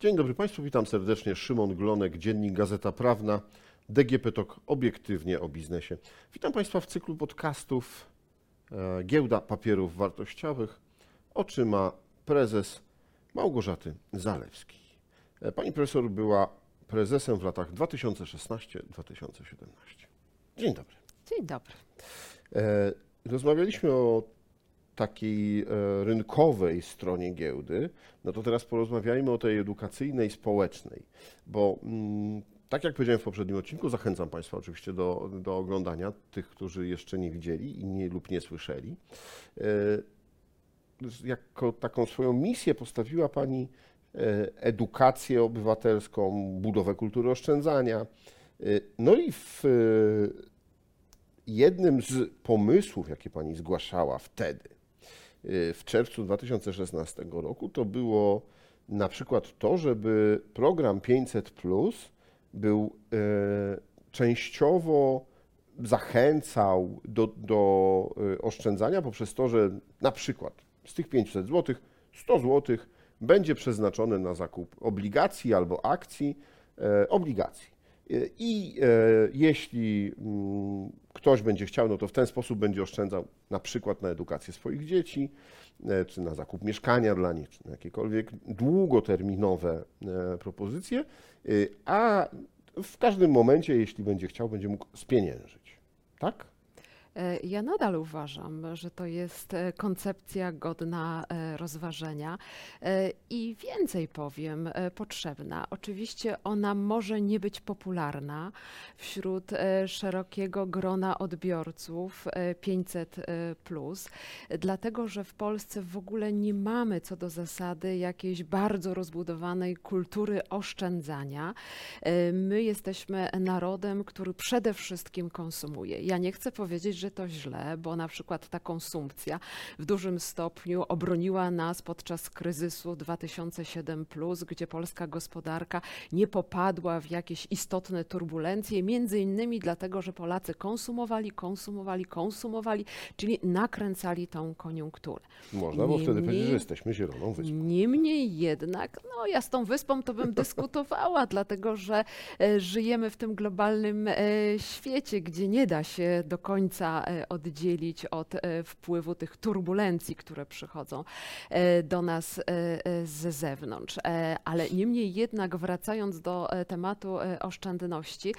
Dzień dobry Państwu, witam serdecznie. Szymon Glonek, Dziennik Gazeta Prawna, DGP TOK, obiektywnie o biznesie. Witam Państwa w cyklu podcastów e, Giełda Papierów Wartościowych, oczyma prezes Małgorzaty Zalewskiej. E, Pani profesor była prezesem w latach 2016-2017. Dzień dobry. Dzień dobry. E, Rozmawialiśmy o takiej e, rynkowej stronie giełdy, no to teraz porozmawiajmy o tej edukacyjnej, społecznej, bo mm, tak jak powiedziałem w poprzednim odcinku, zachęcam Państwa oczywiście do, do oglądania, tych, którzy jeszcze nie widzieli i nie, lub nie słyszeli. E, Jako taką swoją misję postawiła Pani e, edukację obywatelską, budowę kultury oszczędzania. No i w jednym z pomysłów, jakie Pani zgłaszała wtedy, w czerwcu 2016 roku, to było na przykład to, żeby program 500 Plus był e, częściowo zachęcał do, do e, oszczędzania poprzez to, że na przykład z tych 500 zł 100 zł będzie przeznaczone na zakup obligacji albo akcji obligacji. I e, jeśli mm, ktoś będzie chciał, no to w ten sposób będzie oszczędzał na przykład na edukację swoich dzieci, e, czy na zakup mieszkania dla nich, czy na jakiekolwiek długoterminowe e, propozycje, a w każdym momencie, jeśli będzie chciał, będzie mógł spieniężyć. Tak? E, Ja nadal uważam, że to jest e, koncepcja godna e, rozważenia i więcej powiem, potrzebna. Oczywiście ona może nie być popularna wśród szerokiego grona odbiorców e, 500 e, plus, dlatego że w Polsce w ogóle nie mamy co do zasady jakiejś bardzo rozbudowanej kultury oszczędzania. My jesteśmy narodem, który przede wszystkim konsumuje. Ja nie chcę powiedzieć, że to źle, bo na przykład ta konsumpcja w dużym stopniu obroniła nas podczas kryzysu 2007, gdzie polska gospodarka nie popadła w jakieś istotne turbulencje, między innymi dlatego, że Polacy konsumowali, konsumowali, konsumowali, czyli nakręcali tą koniunkturę. Można, bo wtedy powiedzieć, że jesteśmy zieloną wyspą. Niemniej jednak, no ja z tą wyspą to bym dyskutowała, dlatego że e, żyjemy w tym globalnym e, świecie, gdzie nie da się do końca e, oddzielić od e, wpływu tych turbulencji, które przychodzą e, do nas z zewnątrz. Ale niemniej jednak, wracając do tematu oszczędności,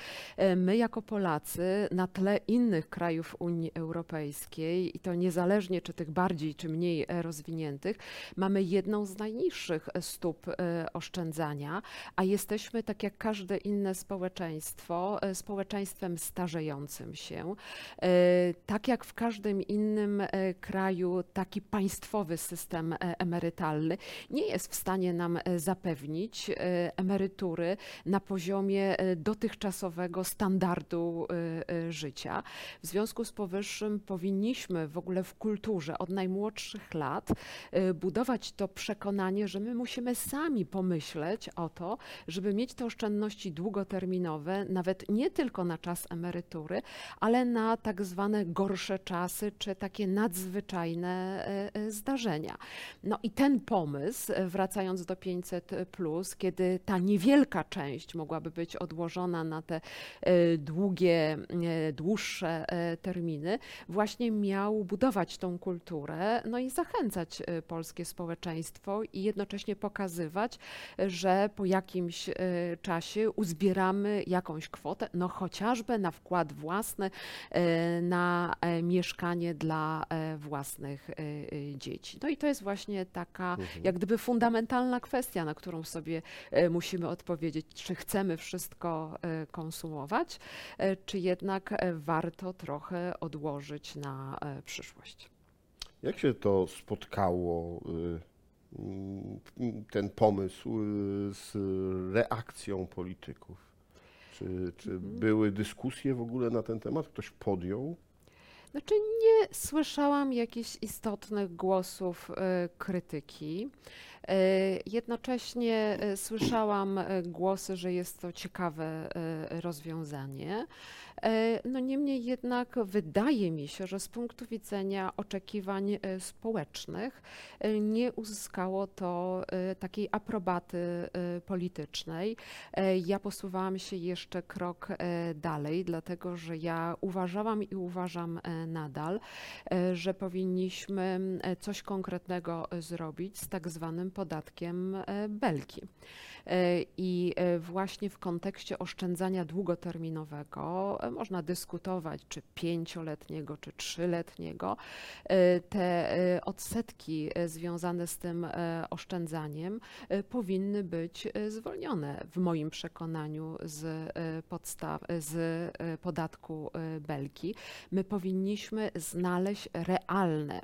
my jako Polacy na tle innych krajów Unii Europejskiej, i to niezależnie czy tych bardziej czy mniej rozwiniętych, mamy jedną z najniższych stóp oszczędzania, a jesteśmy, tak jak każde inne społeczeństwo, społeczeństwem starzejącym się. Tak jak w każdym innym e, kraju, taki państwowy system e, emerytalny nie jest w stanie nam e, zapewnić emerytury na poziomie dotychczasowego standardu życia. W związku z powyższym powinniśmy w ogóle w kulturze od najmłodszych lat budować to przekonanie, że my musimy sami pomyśleć o to, żeby mieć te oszczędności długoterminowe, nawet nie tylko na czas emerytury, ale na tak zwane gorsze czasy, czy takie nadzwyczajne e, e, zdarzenia. No i ten pomysł, e, wracając do 500, kiedy ta niewielka część mogłaby być odłożona na te długie, dłuższe terminy, właśnie miał budować tą kulturę, no i zachęcać polskie społeczeństwo i jednocześnie pokazywać, że po jakimś czasie uzbieramy jakąś kwotę, no chociażby na wkład własny, e, na e, mieszkanie dla e, własnych e, dzieci. No i to jest właśnie taka jak gdyby fundamentalna kwestia, na którą sobie musimy odpowiedzieć, czy chcemy wszystko konsumować, czy jednak warto trochę odłożyć na przyszłość. Jak się to spotkało, y, mm, ten pomysł y, z reakcją polityków? Czy, czy były dyskusje w ogóle na ten temat? Ktoś podjął? Znaczy nie słyszałam jakichś istotnych głosów e, krytyki. E, Jednocześnie e, słyszałam e, głosy, że jest to ciekawe rozwiązanie. No niemniej jednak wydaje mi się, że z punktu widzenia oczekiwań społecznych nie uzyskało to takiej aprobaty politycznej. Ja posuwałam się jeszcze krok dalej, dlatego że ja uważałam i uważam nadal, że powinniśmy coś konkretnego zrobić z tak zwanym podatkiem e, belki. E, I e, właśnie w kontekście oszczędzania długoterminowego można dyskutować, czy pięcioletniego, czy trzyletniego. Te odsetki związane z tym oszczędzaniem powinny być zwolnione w moim przekonaniu z podstaw, z podatku belki. My powinniśmy znaleźć realne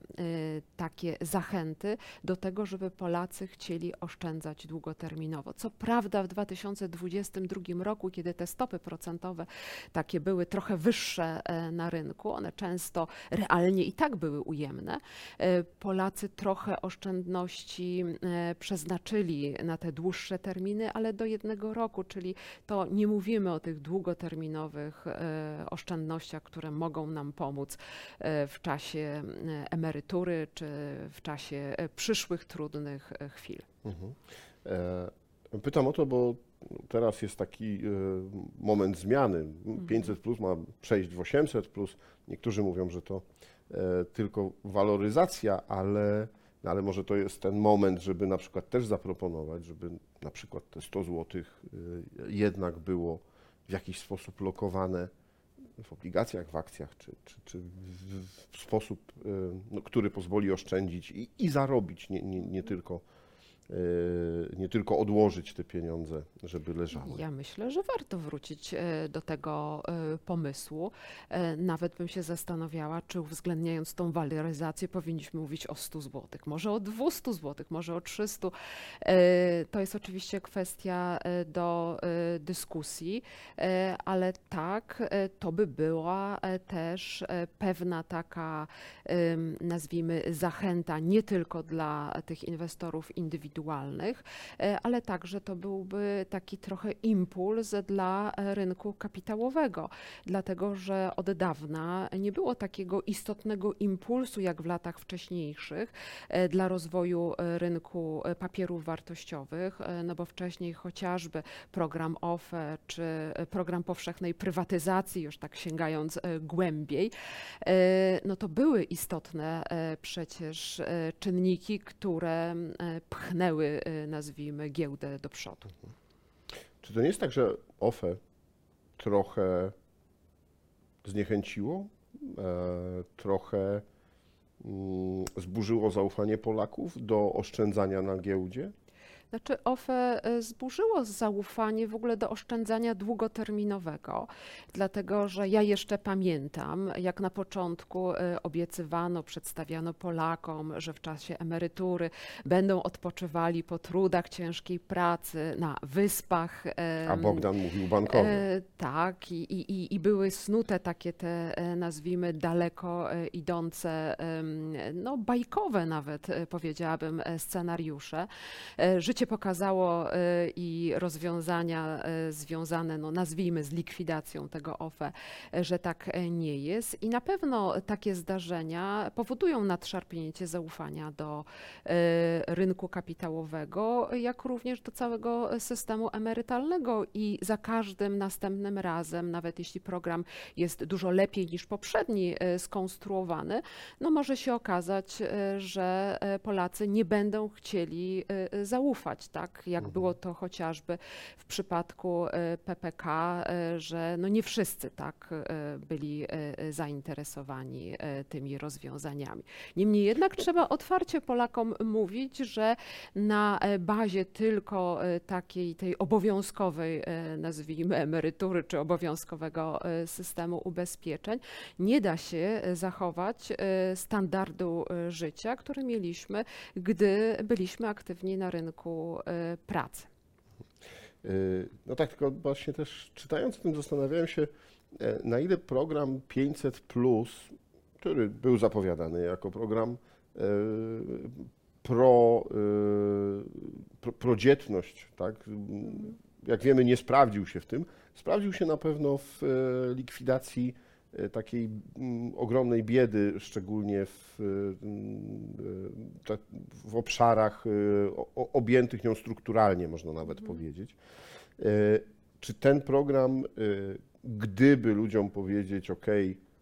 takie zachęty do tego, żeby Polacy chcieli oszczędzać długoterminowo. Co prawda w 2022 roku, kiedy te stopy procentowe takie były trochę wyższe e, na rynku, one często realnie i tak były ujemne, e, Polacy trochę oszczędności e, przeznaczyli na te dłuższe terminy, ale do jednego roku, czyli to nie mówimy o tych długoterminowych oszczędnościach, które mogą nam pomóc w czasie emerytury czy w czasie przyszłych trudnych chwil. Mhm. E, Pytam o to, bo teraz jest taki e, moment zmiany. 500 plus ma przejść w 800 plus. Niektórzy mówią, że to e, tylko waloryzacja, ale, no ale może to jest ten moment, żeby na przykład też zaproponować, żeby na przykład te 100 zł jednak było w jakiś sposób lokowane w obligacjach, w akcjach, czy, czy, czy w, sposób, no, który pozwoli oszczędzić i, i zarobić, nie, nie, nie tylko nie tylko odłożyć te pieniądze, żeby leżały. Ja myślę, że warto wrócić e, do tego e, pomysłu. Nawet bym się zastanawiała, czy uwzględniając tą waloryzację powinniśmy mówić o 100 zł, może o 200 zł, może o 300. E, To jest oczywiście kwestia do dyskusji, ale tak, to by była też pewna taka, nazwijmy, zachęta nie tylko dla tych inwestorów indywidualnych, e, ale także to byłby taki trochę impuls dla e, rynku kapitałowego, dlatego że od dawna nie było takiego istotnego impulsu jak w latach wcześniejszych e, dla rozwoju rynku papierów wartościowych, no bo wcześniej chociażby program OFE czy program powszechnej prywatyzacji, już tak sięgając głębiej, no to były istotne przecież czynniki, które pchnęły, e, nazwijmy, giełdę do przodu. Czy to nie jest tak, że OFE trochę zniechęciło, e, trochę mm, zburzyło zaufanie Polaków do oszczędzania na giełdzie? Znaczy OFE e, zburzyło zaufanie w ogóle do oszczędzania długoterminowego, dlatego że ja jeszcze pamiętam, jak na początku e, obiecywano, przedstawiano Polakom, że w czasie emerytury będą odpoczywali po trudach ciężkiej pracy na wyspach. A Bogdan mówił bankowo. E, tak, i, i, i- były snute takie te, e, nazwijmy, daleko e, idące, no bajkowe nawet, powiedziałabym, scenariusze. Życie pokazało e, i rozwiązania e, związane, no nazwijmy, z likwidacją tego OFE, że tak e, nie jest. I na pewno takie zdarzenia powodują nadszarpnięcie zaufania do e, rynku kapitałowego, jak również do całego systemu emerytalnego i za każdym następnym razem, nawet jeśli program jest dużo lepiej niż poprzedni skonstruowany, no może się okazać, że Polacy nie będą chcieli e, zaufać, tak jak Mhm. było to chociażby w przypadku e, PPK, e, że no nie wszyscy tak e, byli zainteresowani tymi rozwiązaniami. Niemniej jednak trzeba otwarcie Polakom mówić, że na e, bazie tylko e, takiej tej obowiązkowej, e, nazwijmy emerytury, czy obowiązkowego systemu ubezpieczeń, nie da się zachować standardu życia, który mieliśmy, gdy byliśmy aktywni na rynku e, pracy. Y, No tak, tylko właśnie też czytając o tym zastanawiałem się, e, na ile program 500 plus który był zapowiadany jako program e, pro, e, pro, prodzietność, tak? Jak wiemy, nie sprawdził się w tym. Sprawdził się na pewno w likwidacji takiej mm, ogromnej biedy, szczególnie w, e, te- w obszarach e, objętych nią strukturalnie, można nawet powiedzieć. E, Czy ten program, e, gdyby ludziom powiedzieć, OK,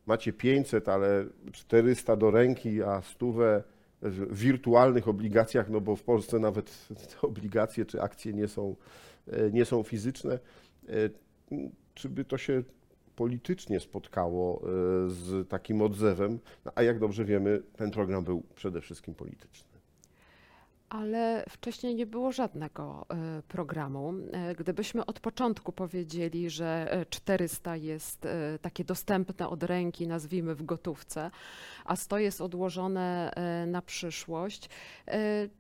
macie 500, ale 400 do ręki, a stówę w wirtualnych obligacjach, no bo w Polsce nawet te obligacje czy akcje nie są, e, nie są fizyczne, e, czy by to się politycznie spotkało e, z takim odzewem? No, a jak dobrze wiemy, ten program był przede wszystkim polityczny. Ale wcześniej nie było żadnego e, programu. E, Gdybyśmy od początku powiedzieli, że e, 400 jest e, takie dostępne od ręki, nazwijmy w gotówce, a 100 jest odłożone na przyszłość,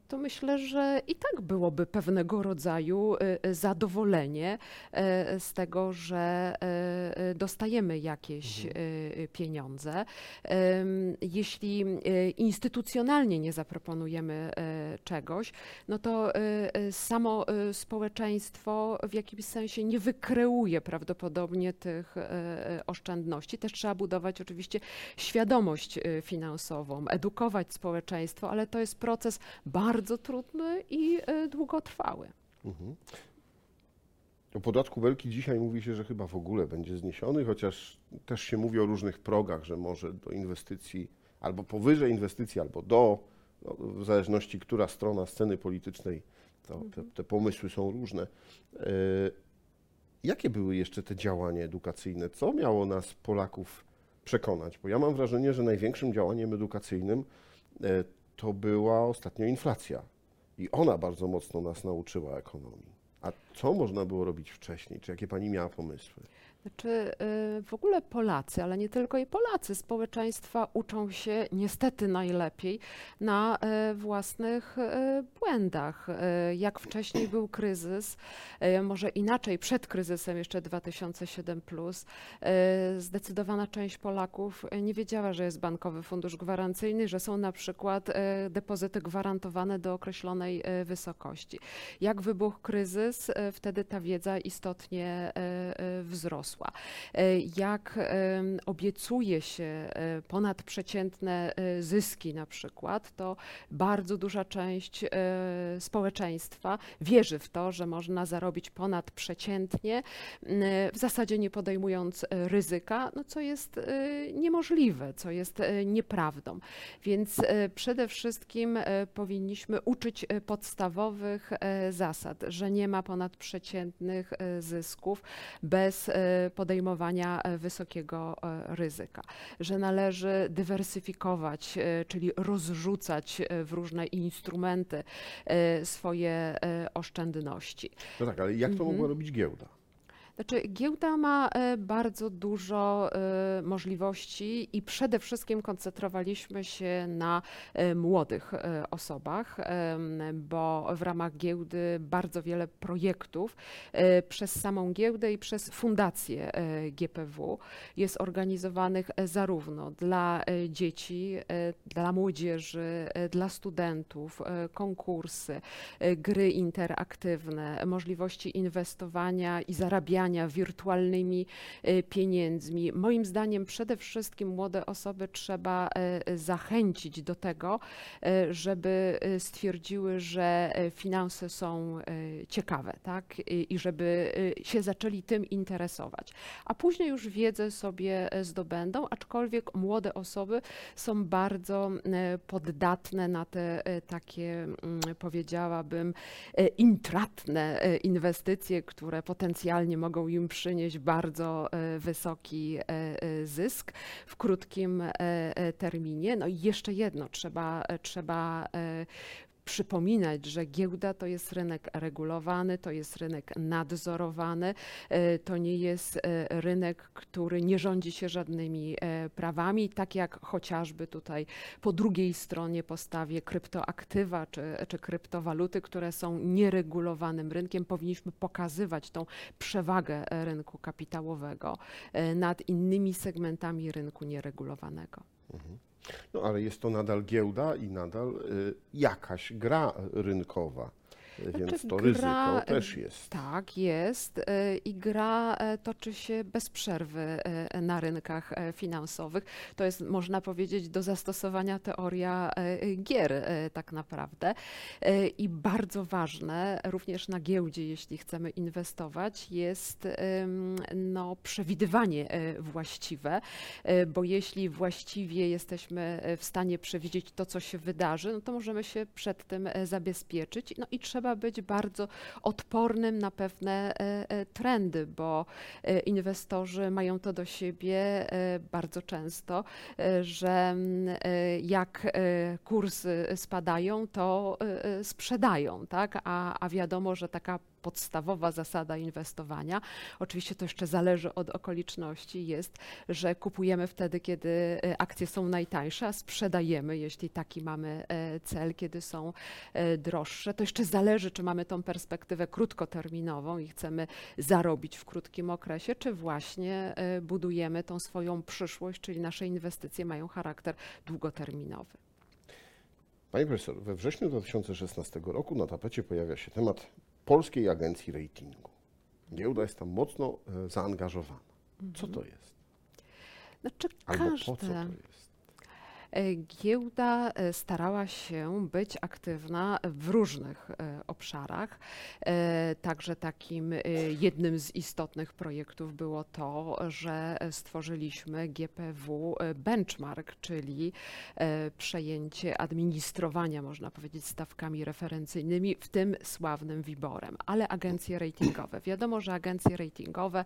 to myślę, że i tak byłoby pewnego rodzaju zadowolenie z tego, że dostajemy jakieś e, pieniądze. Jeśli instytucjonalnie nie zaproponujemy e, czegoś, no to e, e, samo e, społeczeństwo w jakimś sensie nie wykreuje prawdopodobnie tych oszczędności. Też trzeba budować oczywiście świadomość finansową, edukować społeczeństwo, ale to jest proces bardzo trudny i długotrwały. Mhm. O podatku Belki dzisiaj mówi się, że chyba w ogóle będzie zniesiony, chociaż też się mówi o różnych progach, że może do inwestycji albo powyżej inwestycji, albo do, no, w zależności która strona sceny politycznej, to te, te pomysły są różne. E, Jakie były jeszcze te działania edukacyjne? Co miało nas, Polaków, przekonać? Bo ja mam wrażenie, że największym działaniem edukacyjnym e, to była ostatnio inflacja. I ona bardzo mocno nas nauczyła ekonomii. A co można było robić wcześniej? Czy jakie pani miała pomysły? Znaczy, y, w ogóle Polacy, ale nie tylko i Polacy, społeczeństwa uczą się niestety najlepiej na e, własnych e, błędach. Jak wcześniej był kryzys, może inaczej przed kryzysem jeszcze 2007, e, zdecydowana część Polaków nie wiedziała, że jest Bankowy Fundusz Gwarancyjny, że są na przykład depozyty gwarantowane do określonej wysokości. Jak wybuchł kryzys, wtedy ta wiedza istotnie wzrosła. E, Jak obiecuje się e, ponadprzeciętne e, zyski na przykład, to bardzo duża część społeczeństwa wierzy w to, że można zarobić ponadprzeciętnie, w zasadzie nie podejmując ryzyka, no co jest niemożliwe, co jest nieprawdą. Więc przede wszystkim powinniśmy uczyć podstawowych zasad, że nie ma ponadprzeciętnych zysków bez podejmowania e, wysokiego e, ryzyka, że należy dywersyfikować, e, czyli rozrzucać w różne instrumenty swoje oszczędności. No tak, ale jak to Mhm. mogła robić giełda? Znaczy, giełda ma e, bardzo dużo e, możliwości i przede wszystkim koncentrowaliśmy się na e, młodych osobach, bo w ramach giełdy bardzo wiele projektów przez samą giełdę i przez fundację GPW jest organizowanych zarówno dla dzieci, dla młodzieży, dla studentów, konkursy, gry interaktywne, możliwości inwestowania i zarabiania wirtualnymi e, pieniędzmi. Moim zdaniem przede wszystkim młode osoby trzeba e, zachęcić do tego, e, żeby e, stwierdziły, że e, finanse są e, ciekawe, tak? I żeby e, się zaczęli tym interesować. A później już wiedzę sobie e, zdobędą, aczkolwiek młode osoby są bardzo e, poddatne na te e, takie, mm, powiedziałabym, e, intratne e, inwestycje, które potencjalnie mogą im przynieść bardzo e, wysoki e, e, zysk w krótkim terminie. No i jeszcze jedno, trzeba, trzeba przypominać, że giełda to jest rynek regulowany, to jest rynek nadzorowany, e, to nie jest e, rynek, który nie rządzi się żadnymi e, prawami, tak jak chociażby tutaj po drugiej stronie postawie kryptoaktywa czy, czy kryptowaluty, które są nieregulowanym rynkiem. Powinniśmy pokazywać tą przewagę rynku kapitałowego nad innymi segmentami rynku nieregulowanego. Mhm. No ale jest to nadal giełda i nadal y, jakaś gra rynkowa. Więc Znaczy, to gra, ryzyko e, też jest. Tak, jest. e, I gra e, toczy się bez przerwy na rynkach finansowych. To jest, można powiedzieć, do zastosowania teoria gier tak naprawdę. I bardzo ważne, również na giełdzie, jeśli chcemy inwestować, jest no, przewidywanie właściwe, bo jeśli właściwie jesteśmy w stanie przewidzieć to, co się wydarzy, no to możemy się przed tym zabezpieczyć. No i trzeba być bardzo odpornym na pewne e, e, trendy, bo e, inwestorzy mają to do siebie bardzo często, że mm, jak kursy spadają, to sprzedają, tak? A, a wiadomo, że taka podstawowa zasada inwestowania, oczywiście to jeszcze zależy od okoliczności, jest, że kupujemy wtedy, kiedy e, akcje są najtańsze, a sprzedajemy, jeśli taki mamy e, cel, kiedy są e, droższe. To jeszcze zależy, czy mamy tą perspektywę krótkoterminową i chcemy zarobić w krótkim okresie, czy właśnie budujemy tą swoją przyszłość, czyli nasze inwestycje mają charakter długoterminowy. Panie profesor, we wrześniu 2016 roku na tapecie pojawia się temat Polskiej Agencji Ratingu. Giełda jest tam mocno e, zaangażowana. Co to jest? Znaczy Albo każde, po co to jest? E, Giełda e, starała się być aktywna w różnych e, obszarach. Także takim jednym z istotnych projektów było to, że stworzyliśmy GPW Benchmark, czyli przejęcie administrowania, można powiedzieć, stawkami referencyjnymi, w tym sławnym WIBORem, ale agencje ratingowe. Wiadomo, że agencje ratingowe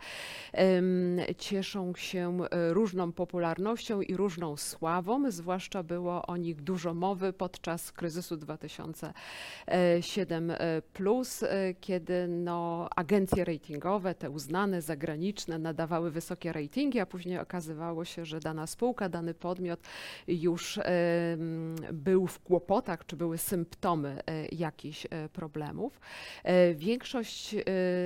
cieszą się różną popularnością i różną sławą, zwłaszcza było o nich dużo mowy podczas kryzysu 2007, plus, e, kiedy no, agencje ratingowe, te uznane, zagraniczne, nadawały wysokie ratingi, a później okazywało się, że dana spółka, dany podmiot już em, był w kłopotach, czy były symptomy e, jakichś e, problemów. E, Większość e,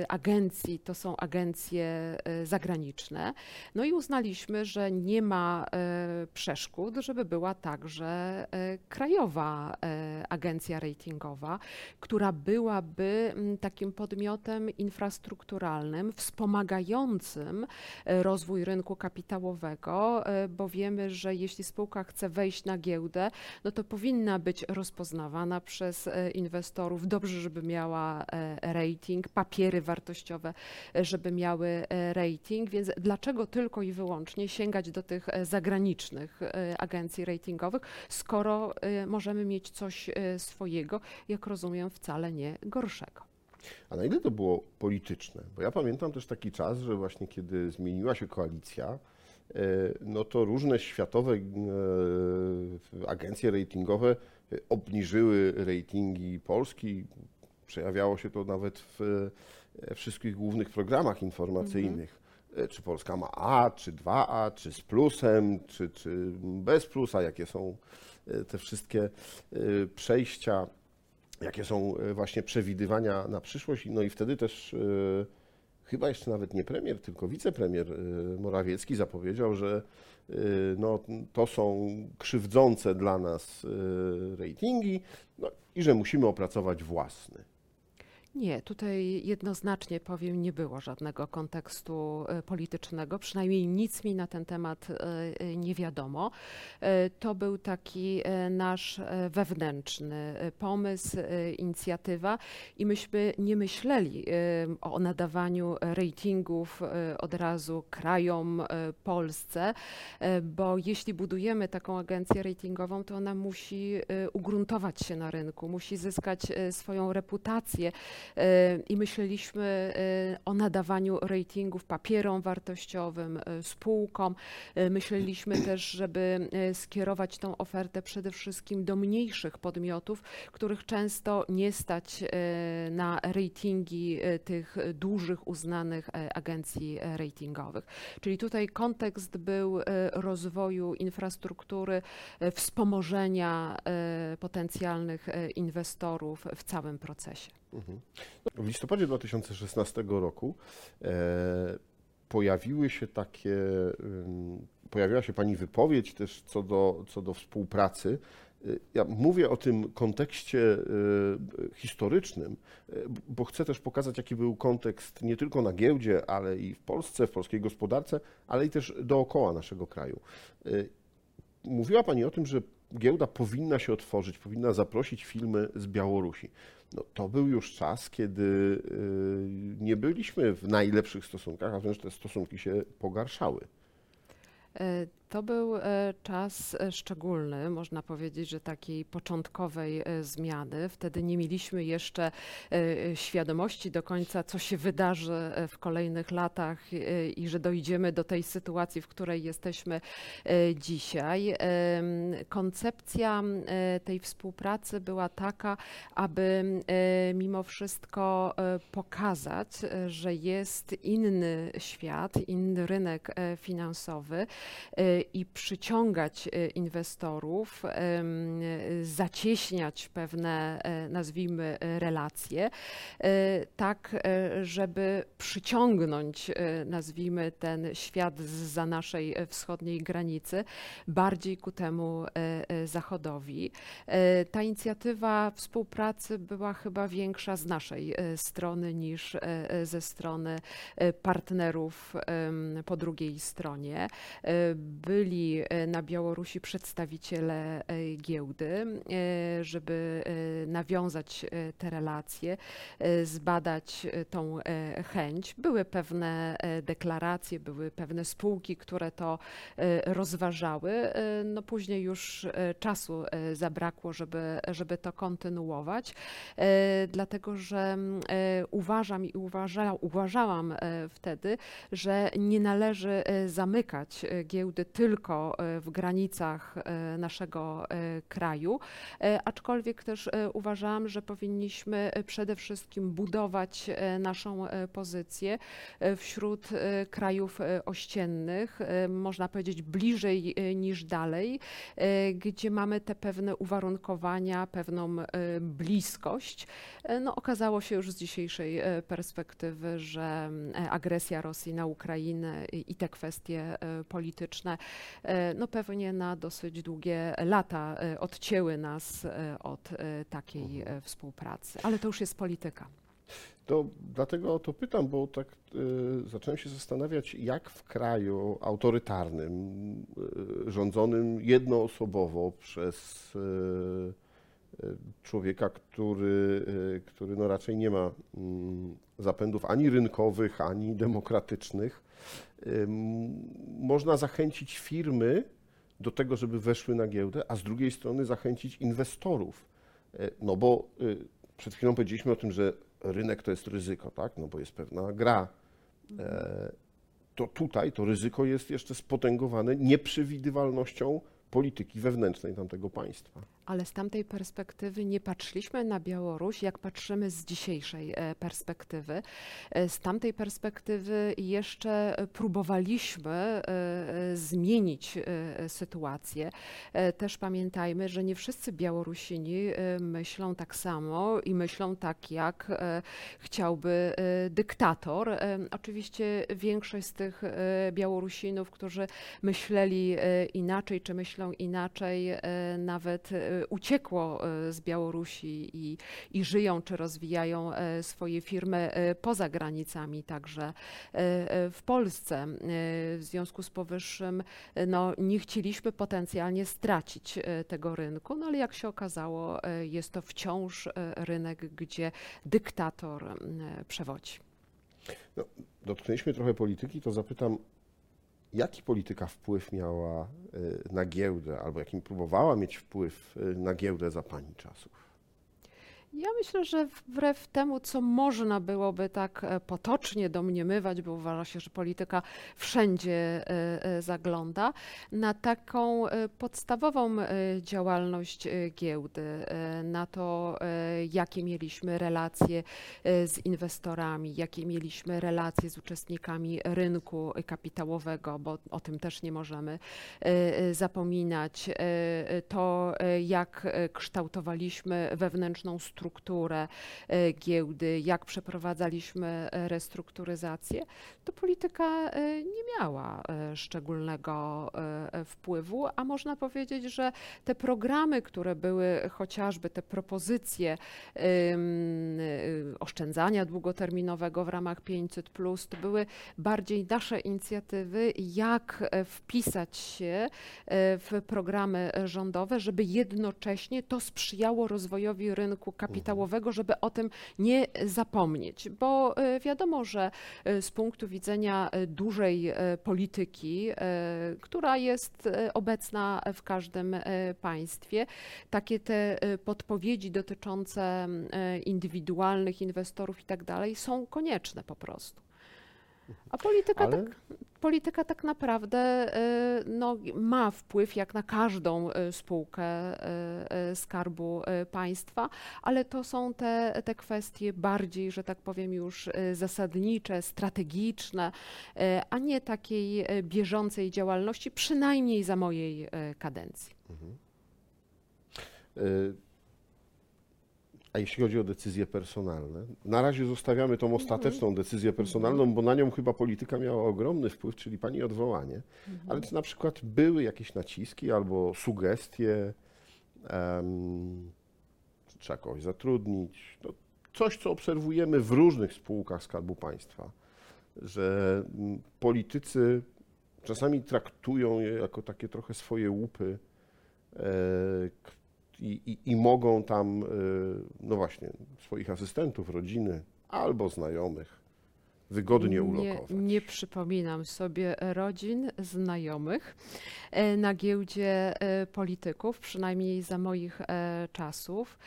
agencji to są agencje e, zagraniczne. No i uznaliśmy, że nie ma e, przeszkód, żeby była także e, krajowa e, agencja ratingowa, która byłaby takim podmiotem infrastrukturalnym, wspomagającym e, rozwój rynku kapitałowego, bo wiemy, że jeśli spółka chce wejść na giełdę, no to powinna być rozpoznawana przez inwestorów. Dobrze, żeby miała rating, papiery wartościowe, żeby miały rating, więc dlaczego tylko i wyłącznie sięgać do tych zagranicznych agencji ratingowych, skoro e, możemy mieć coś e, swojego, jak rozumiem, wcale nie gorszego. A na ile to było polityczne? Bo ja pamiętam też taki czas, że właśnie kiedy zmieniła się koalicja, e, no to różne światowe agencje ratingowe obniżyły ratingi Polski. Przejawiało się to nawet w wszystkich głównych programach informacyjnych. E, Czy Polska ma A, czy 2A, czy z plusem, czy, czy bez plusa, jakie są e, te wszystkie e, przejścia jakie są właśnie przewidywania na przyszłość. No i wtedy też chyba jeszcze nawet nie premier, tylko wicepremier Morawiecki zapowiedział, że no, to są krzywdzące dla nas ratingi no, i że musimy opracować własny. Nie, tutaj jednoznacznie powiem, nie było żadnego kontekstu e, politycznego, przynajmniej nic mi na ten temat e, e, nie wiadomo. To był taki nasz wewnętrzny pomysł, inicjatywa i myśmy nie myśleli o nadawaniu ratingów od razu krajom, Polsce, bo jeśli budujemy taką agencję ratingową, to ona musi ugruntować się na rynku, musi zyskać swoją reputację i myśleliśmy o nadawaniu ratingów papierom wartościowym, spółkom. Myśleliśmy też, żeby skierować tą ofertę przede wszystkim do mniejszych podmiotów, których często nie stać na ratingi tych dużych, uznanych agencji ratingowych. Czyli tutaj kontekst był rozwoju infrastruktury, wspomożenia potencjalnych inwestorów w całym procesie. Mhm. W listopadzie 2016 roku e, pojawiły się takie, pojawiła się Pani wypowiedź też co do, co do współpracy. E, ja mówię o tym kontekście e, historycznym, bo chcę też pokazać, jaki był kontekst nie tylko na giełdzie, ale i w Polsce, w polskiej gospodarce, ale i też dookoła naszego kraju. Mówiła Pani o tym, że giełda powinna się otworzyć, powinna zaprosić filmy z Białorusi. No, to był już czas, kiedy y, nie byliśmy w najlepszych stosunkach, a wręcz te stosunki się pogarszały. E, to był e, czas e, szczególny, można powiedzieć, że takiej początkowej zmiany. Wtedy nie mieliśmy jeszcze świadomości do końca, co się wydarzy w kolejnych latach i że dojdziemy do tej sytuacji, w której jesteśmy dzisiaj. Koncepcja tej współpracy była taka, aby mimo wszystko pokazać, że jest inny świat, inny rynek finansowy i przyciągać e, inwestorów, zacieśniać pewne, e, nazwijmy, relacje, e, tak żeby przyciągnąć, nazwijmy, ten świat za naszej wschodniej granicy bardziej ku temu zachodowi. Ta inicjatywa współpracy była chyba większa z naszej strony niż ze strony partnerów po drugiej stronie byli e, na Białorusi przedstawiciele e, giełdy, e, żeby nawiązać te relacje, zbadać tą chęć. Były pewne deklaracje, były pewne spółki, które to rozważały. No później już czasu zabrakło, żeby, żeby to kontynuować, dlatego że uważam i uważa, uważałam wtedy, że nie należy zamykać giełdy tylko e, w granicach e, naszego e, kraju, aczkolwiek też uważam, że powinniśmy przede wszystkim budować naszą pozycję wśród krajów ościennych, można powiedzieć bliżej niż dalej, gdzie mamy te pewne uwarunkowania, pewną bliskość. No, okazało się już z dzisiejszej perspektywy, że agresja Rosji na Ukrainę i te kwestie polityczne no pewnie na dosyć długie lata e, odcięły nas e, od takiej współpracy. Ale to już jest polityka. To dlatego o to pytam, bo tak y, zacząłem się zastanawiać, jak w kraju autorytarnym, y, rządzonym jednoosobowo przez y, człowieka, który, który no raczej nie ma mm, zapędów ani rynkowych, ani demokratycznych, można zachęcić firmy do tego, żeby weszły na giełdę, a z drugiej strony zachęcić inwestorów. E, no bo y, przed chwilą powiedzieliśmy o tym, że rynek to jest ryzyko, tak? No bo jest pewna gra. E, to tutaj to ryzyko jest jeszcze spotęgowane nieprzewidywalnością polityki wewnętrznej tamtego państwa ale z tamtej perspektywy nie patrzyliśmy na Białoruś, jak patrzymy z dzisiejszej e, perspektywy. E, z tamtej perspektywy jeszcze próbowaliśmy e, zmienić sytuację. Też pamiętajmy, że nie wszyscy Białorusini myślą tak samo i myślą tak, jak chciałby dyktator. Oczywiście większość z tych Białorusinów, którzy myśleli inaczej, czy myślą inaczej, nawet uciekło e, z Białorusi i, i żyją czy rozwijają e, swoje firmy poza granicami, także w Polsce. W związku z powyższym no, nie chcieliśmy potencjalnie stracić tego rynku, no ale jak się okazało, jest to wciąż rynek, gdzie dyktator przewodzi. No, dotknęliśmy trochę polityki, to zapytam, Jaki polityka wpływ miała y, na giełdę, albo jakim próbowała mieć wpływ y, na giełdę za Pani czasów? Ja myślę, że wbrew temu, co można byłoby tak e, potocznie domniemywać, bo uważa się, że polityka wszędzie e, e, zagląda, na taką podstawową działalność giełdy, na to, jakie mieliśmy relacje z inwestorami, jakie mieliśmy relacje z uczestnikami rynku kapitałowego, bo o tym też nie możemy zapominać, to jak kształtowaliśmy wewnętrzną strukturę, strukturę e, giełdy, jak przeprowadzaliśmy e, restrukturyzację, to polityka e, nie miała szczególnego wpływu, a można powiedzieć, że te programy, które były chociażby te propozycje oszczędzania długoterminowego w ramach 500, to były bardziej nasze inicjatywy, jak wpisać się w programy rządowe, żeby jednocześnie to sprzyjało rozwojowi rynku kapitałowego kapitałowego, żeby o tym nie zapomnieć, bo e, wiadomo, że e, z punktu widzenia e, dużej polityki, która jest obecna w każdym państwie, takie te podpowiedzi dotyczące indywidualnych inwestorów i tak dalej są konieczne po prostu. A polityka, Ale... tak, polityka tak naprawdę y, no, ma wpływ jak na każdą y, spółkę y, Skarbu Państwa, ale to są te, te kwestie bardziej, że tak powiem, już zasadnicze, strategiczne, a nie takiej bieżącej działalności, przynajmniej za mojej kadencji. Mhm. A jeśli chodzi o decyzje personalne, na razie zostawiamy tą ostateczną decyzję personalną, bo na nią chyba polityka miała ogromny wpływ, czyli pani odwołanie. Mhm. Ale czy na przykład były jakieś naciski albo sugestie, um, trzeba kogoś zatrudnić, no, coś, co obserwujemy w różnych spółkach Skarbu Państwa, że politycy czasami traktują je jako takie trochę swoje łupy, e, i, i, i mogą tam, y, no właśnie, swoich asystentów, rodziny albo znajomych wygodnie ulokować. Nie, nie przypominam sobie rodzin, znajomych e, na giełdzie e, polityków, przynajmniej za moich e, czasów.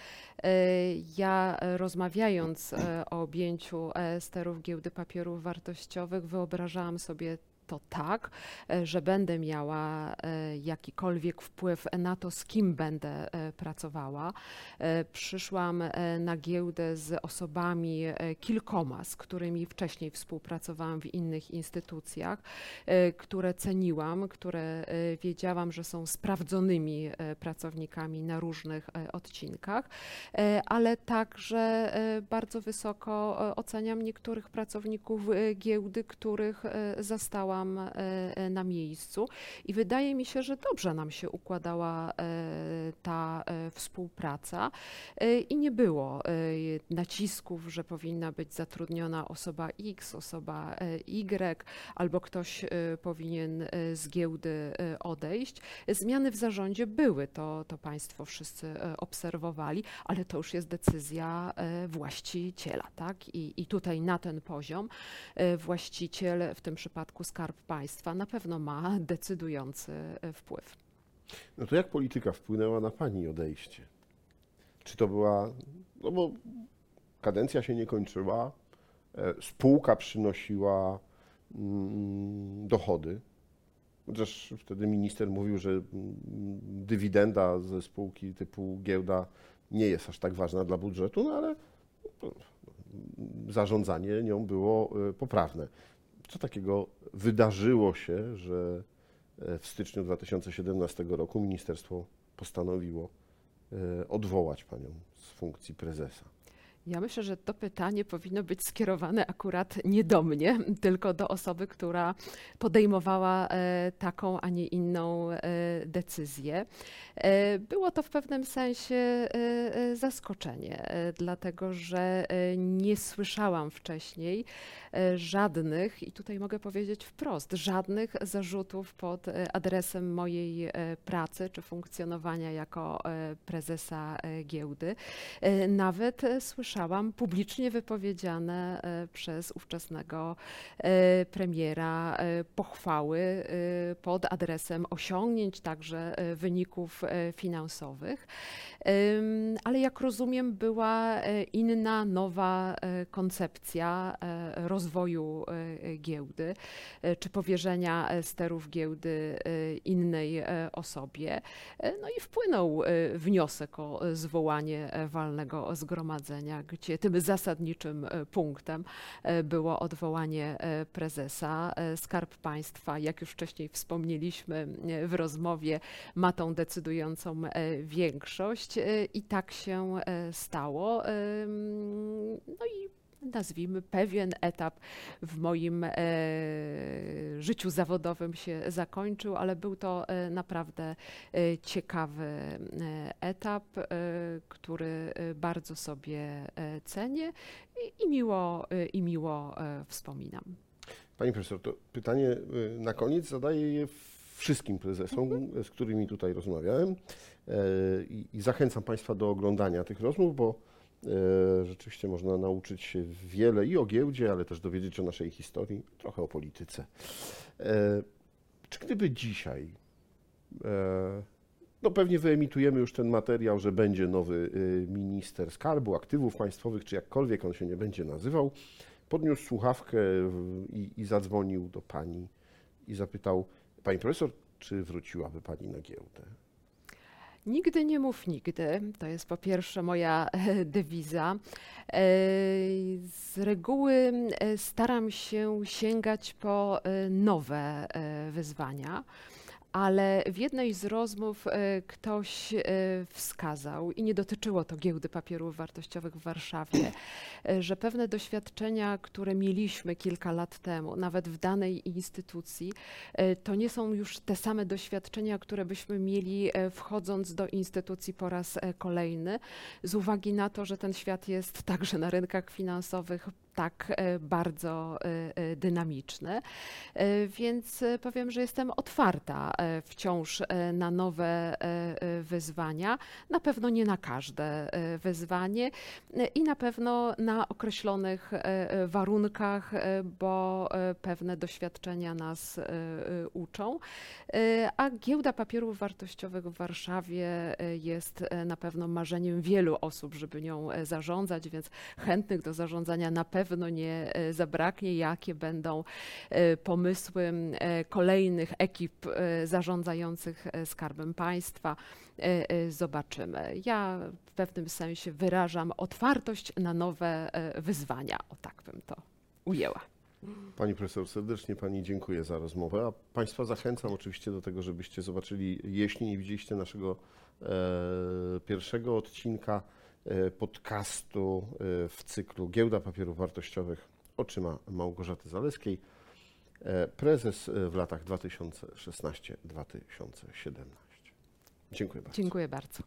Ja rozmawiając o objęciu sterów giełdy papierów wartościowych, wyobrażałam sobie to tak, e, że będę miała e, jakikolwiek wpływ na to, z kim będę e, pracowała. Przyszłam na giełdę z osobami kilkoma, z którymi wcześniej współpracowałam w innych instytucjach, które ceniłam, które wiedziałam, że są sprawdzonymi pracownikami na różnych odcinkach, ale także bardzo wysoko oceniam niektórych pracowników giełdy, których zastałam e, e, na miejscu i wydaje mi się, że dobrze nam się układała e, ta współpraca i nie było nacisków, że powinna być zatrudniona osoba X, osoba Y, albo ktoś powinien z giełdy odejść. Zmiany w zarządzie były, to, to Państwo wszyscy obserwowali, ale to już jest decyzja właściciela, tak? I, i tutaj na ten poziom właściciel, w tym przypadku skarb Skarb Państwa na pewno ma decydujący e, wpływ. No to jak polityka wpłynęła na Pani odejście? Czy to była, no bo kadencja się nie kończyła, e, spółka przynosiła mm, dochody, chociaż wtedy minister mówił, że mm, dywidenda ze spółki typu giełda nie jest aż tak ważna dla budżetu, no ale no, zarządzanie nią było e, poprawne co takiego wydarzyło się, że e, w styczniu 2017 roku ministerstwo postanowiło e, odwołać panią z funkcji prezesa? Ja myślę, że to pytanie powinno być skierowane akurat nie do mnie, tylko do osoby, która podejmowała e, taką, a nie inną e, decyzję. E, było to w pewnym sensie zaskoczenie, dlatego że nie słyszałam wcześniej żadnych, i tutaj mogę powiedzieć wprost, żadnych zarzutów pod adresem mojej pracy czy funkcjonowania jako prezesa giełdy. Nawet słyszałam, słyszałam publicznie wypowiedziane e, przez ówczesnego e, premiera e, pochwały pod adresem osiągnięć, także wyników finansowych. Ale jak rozumiem, była inna, nowa koncepcja rozwoju giełdy, czy powierzenia sterów giełdy innej osobie. No i wpłynął wniosek o zwołanie walnego zgromadzenia, gdzie tym zasadniczym e, punktem e, było odwołanie e, prezesa. Skarb Państwa, jak już wcześniej wspomnieliśmy w rozmowie, ma tą decydującą większość i tak się stało. No i nazwijmy pewien etap w moim e, życiu zawodowym się zakończył, ale był to e, naprawdę e, ciekawy e, etap, e, który e, bardzo sobie cenię i, i miło, i miło wspominam. Pani profesor, to pytanie na koniec zadaję je wszystkim prezesom, z którymi tutaj rozmawiałem i, i zachęcam Państwa do oglądania tych rozmów, bo rzeczywiście można nauczyć się wiele i o giełdzie, ale też dowiedzieć o naszej historii, trochę o polityce. E, Czy gdyby dzisiaj, e, no pewnie wyemitujemy już ten materiał, że będzie nowy minister skarbu, aktywów państwowych, czy jakkolwiek on się nie będzie nazywał, podniósł słuchawkę i, i zadzwonił do pani i zapytał, pani profesor, czy wróciłaby pani na giełdę? Nigdy nie mów nigdy. To jest po pierwsze moja e, dewiza. E, Z reguły e, staram się sięgać po nowe wyzwania. Ale w jednej z rozmów e, ktoś e, wskazał, i nie dotyczyło to giełdy papierów wartościowych w Warszawie, e, że pewne doświadczenia, które mieliśmy kilka lat temu, nawet w danej instytucji, to nie są już te same doświadczenia, które byśmy mieli wchodząc do instytucji po raz kolejny, z uwagi na to, że ten świat jest także na rynkach finansowych tak e, bardzo e, e, dynamiczny. Więc powiem, że jestem otwarta wciąż na nowe wyzwania. Na pewno nie na każde wyzwanie i na pewno na określonych warunkach, bo pewne doświadczenia nas uczą. A giełda papierów wartościowych w Warszawie jest na pewno marzeniem wielu osób, żeby nią zarządzać, więc chętnych do zarządzania na pewno nie e, zabraknie. Jakie będą e, pomysły e, kolejnych ekip zarządzających Skarbem Państwa, zobaczymy. Ja w pewnym sensie wyrażam otwartość na nowe wyzwania. O tak bym to ujęła. Pani profesor, serdecznie Pani dziękuję za rozmowę, a Państwa zachęcam oczywiście do tego, żebyście zobaczyli, jeśli nie widzieliście naszego e, pierwszego odcinka E, podcastu e, w cyklu Giełda Papierów Wartościowych oczyma Małgorzaty Zaleskiej, e, prezes w latach 2016-2017. Dziękuję bardzo. Dziękuję bardzo.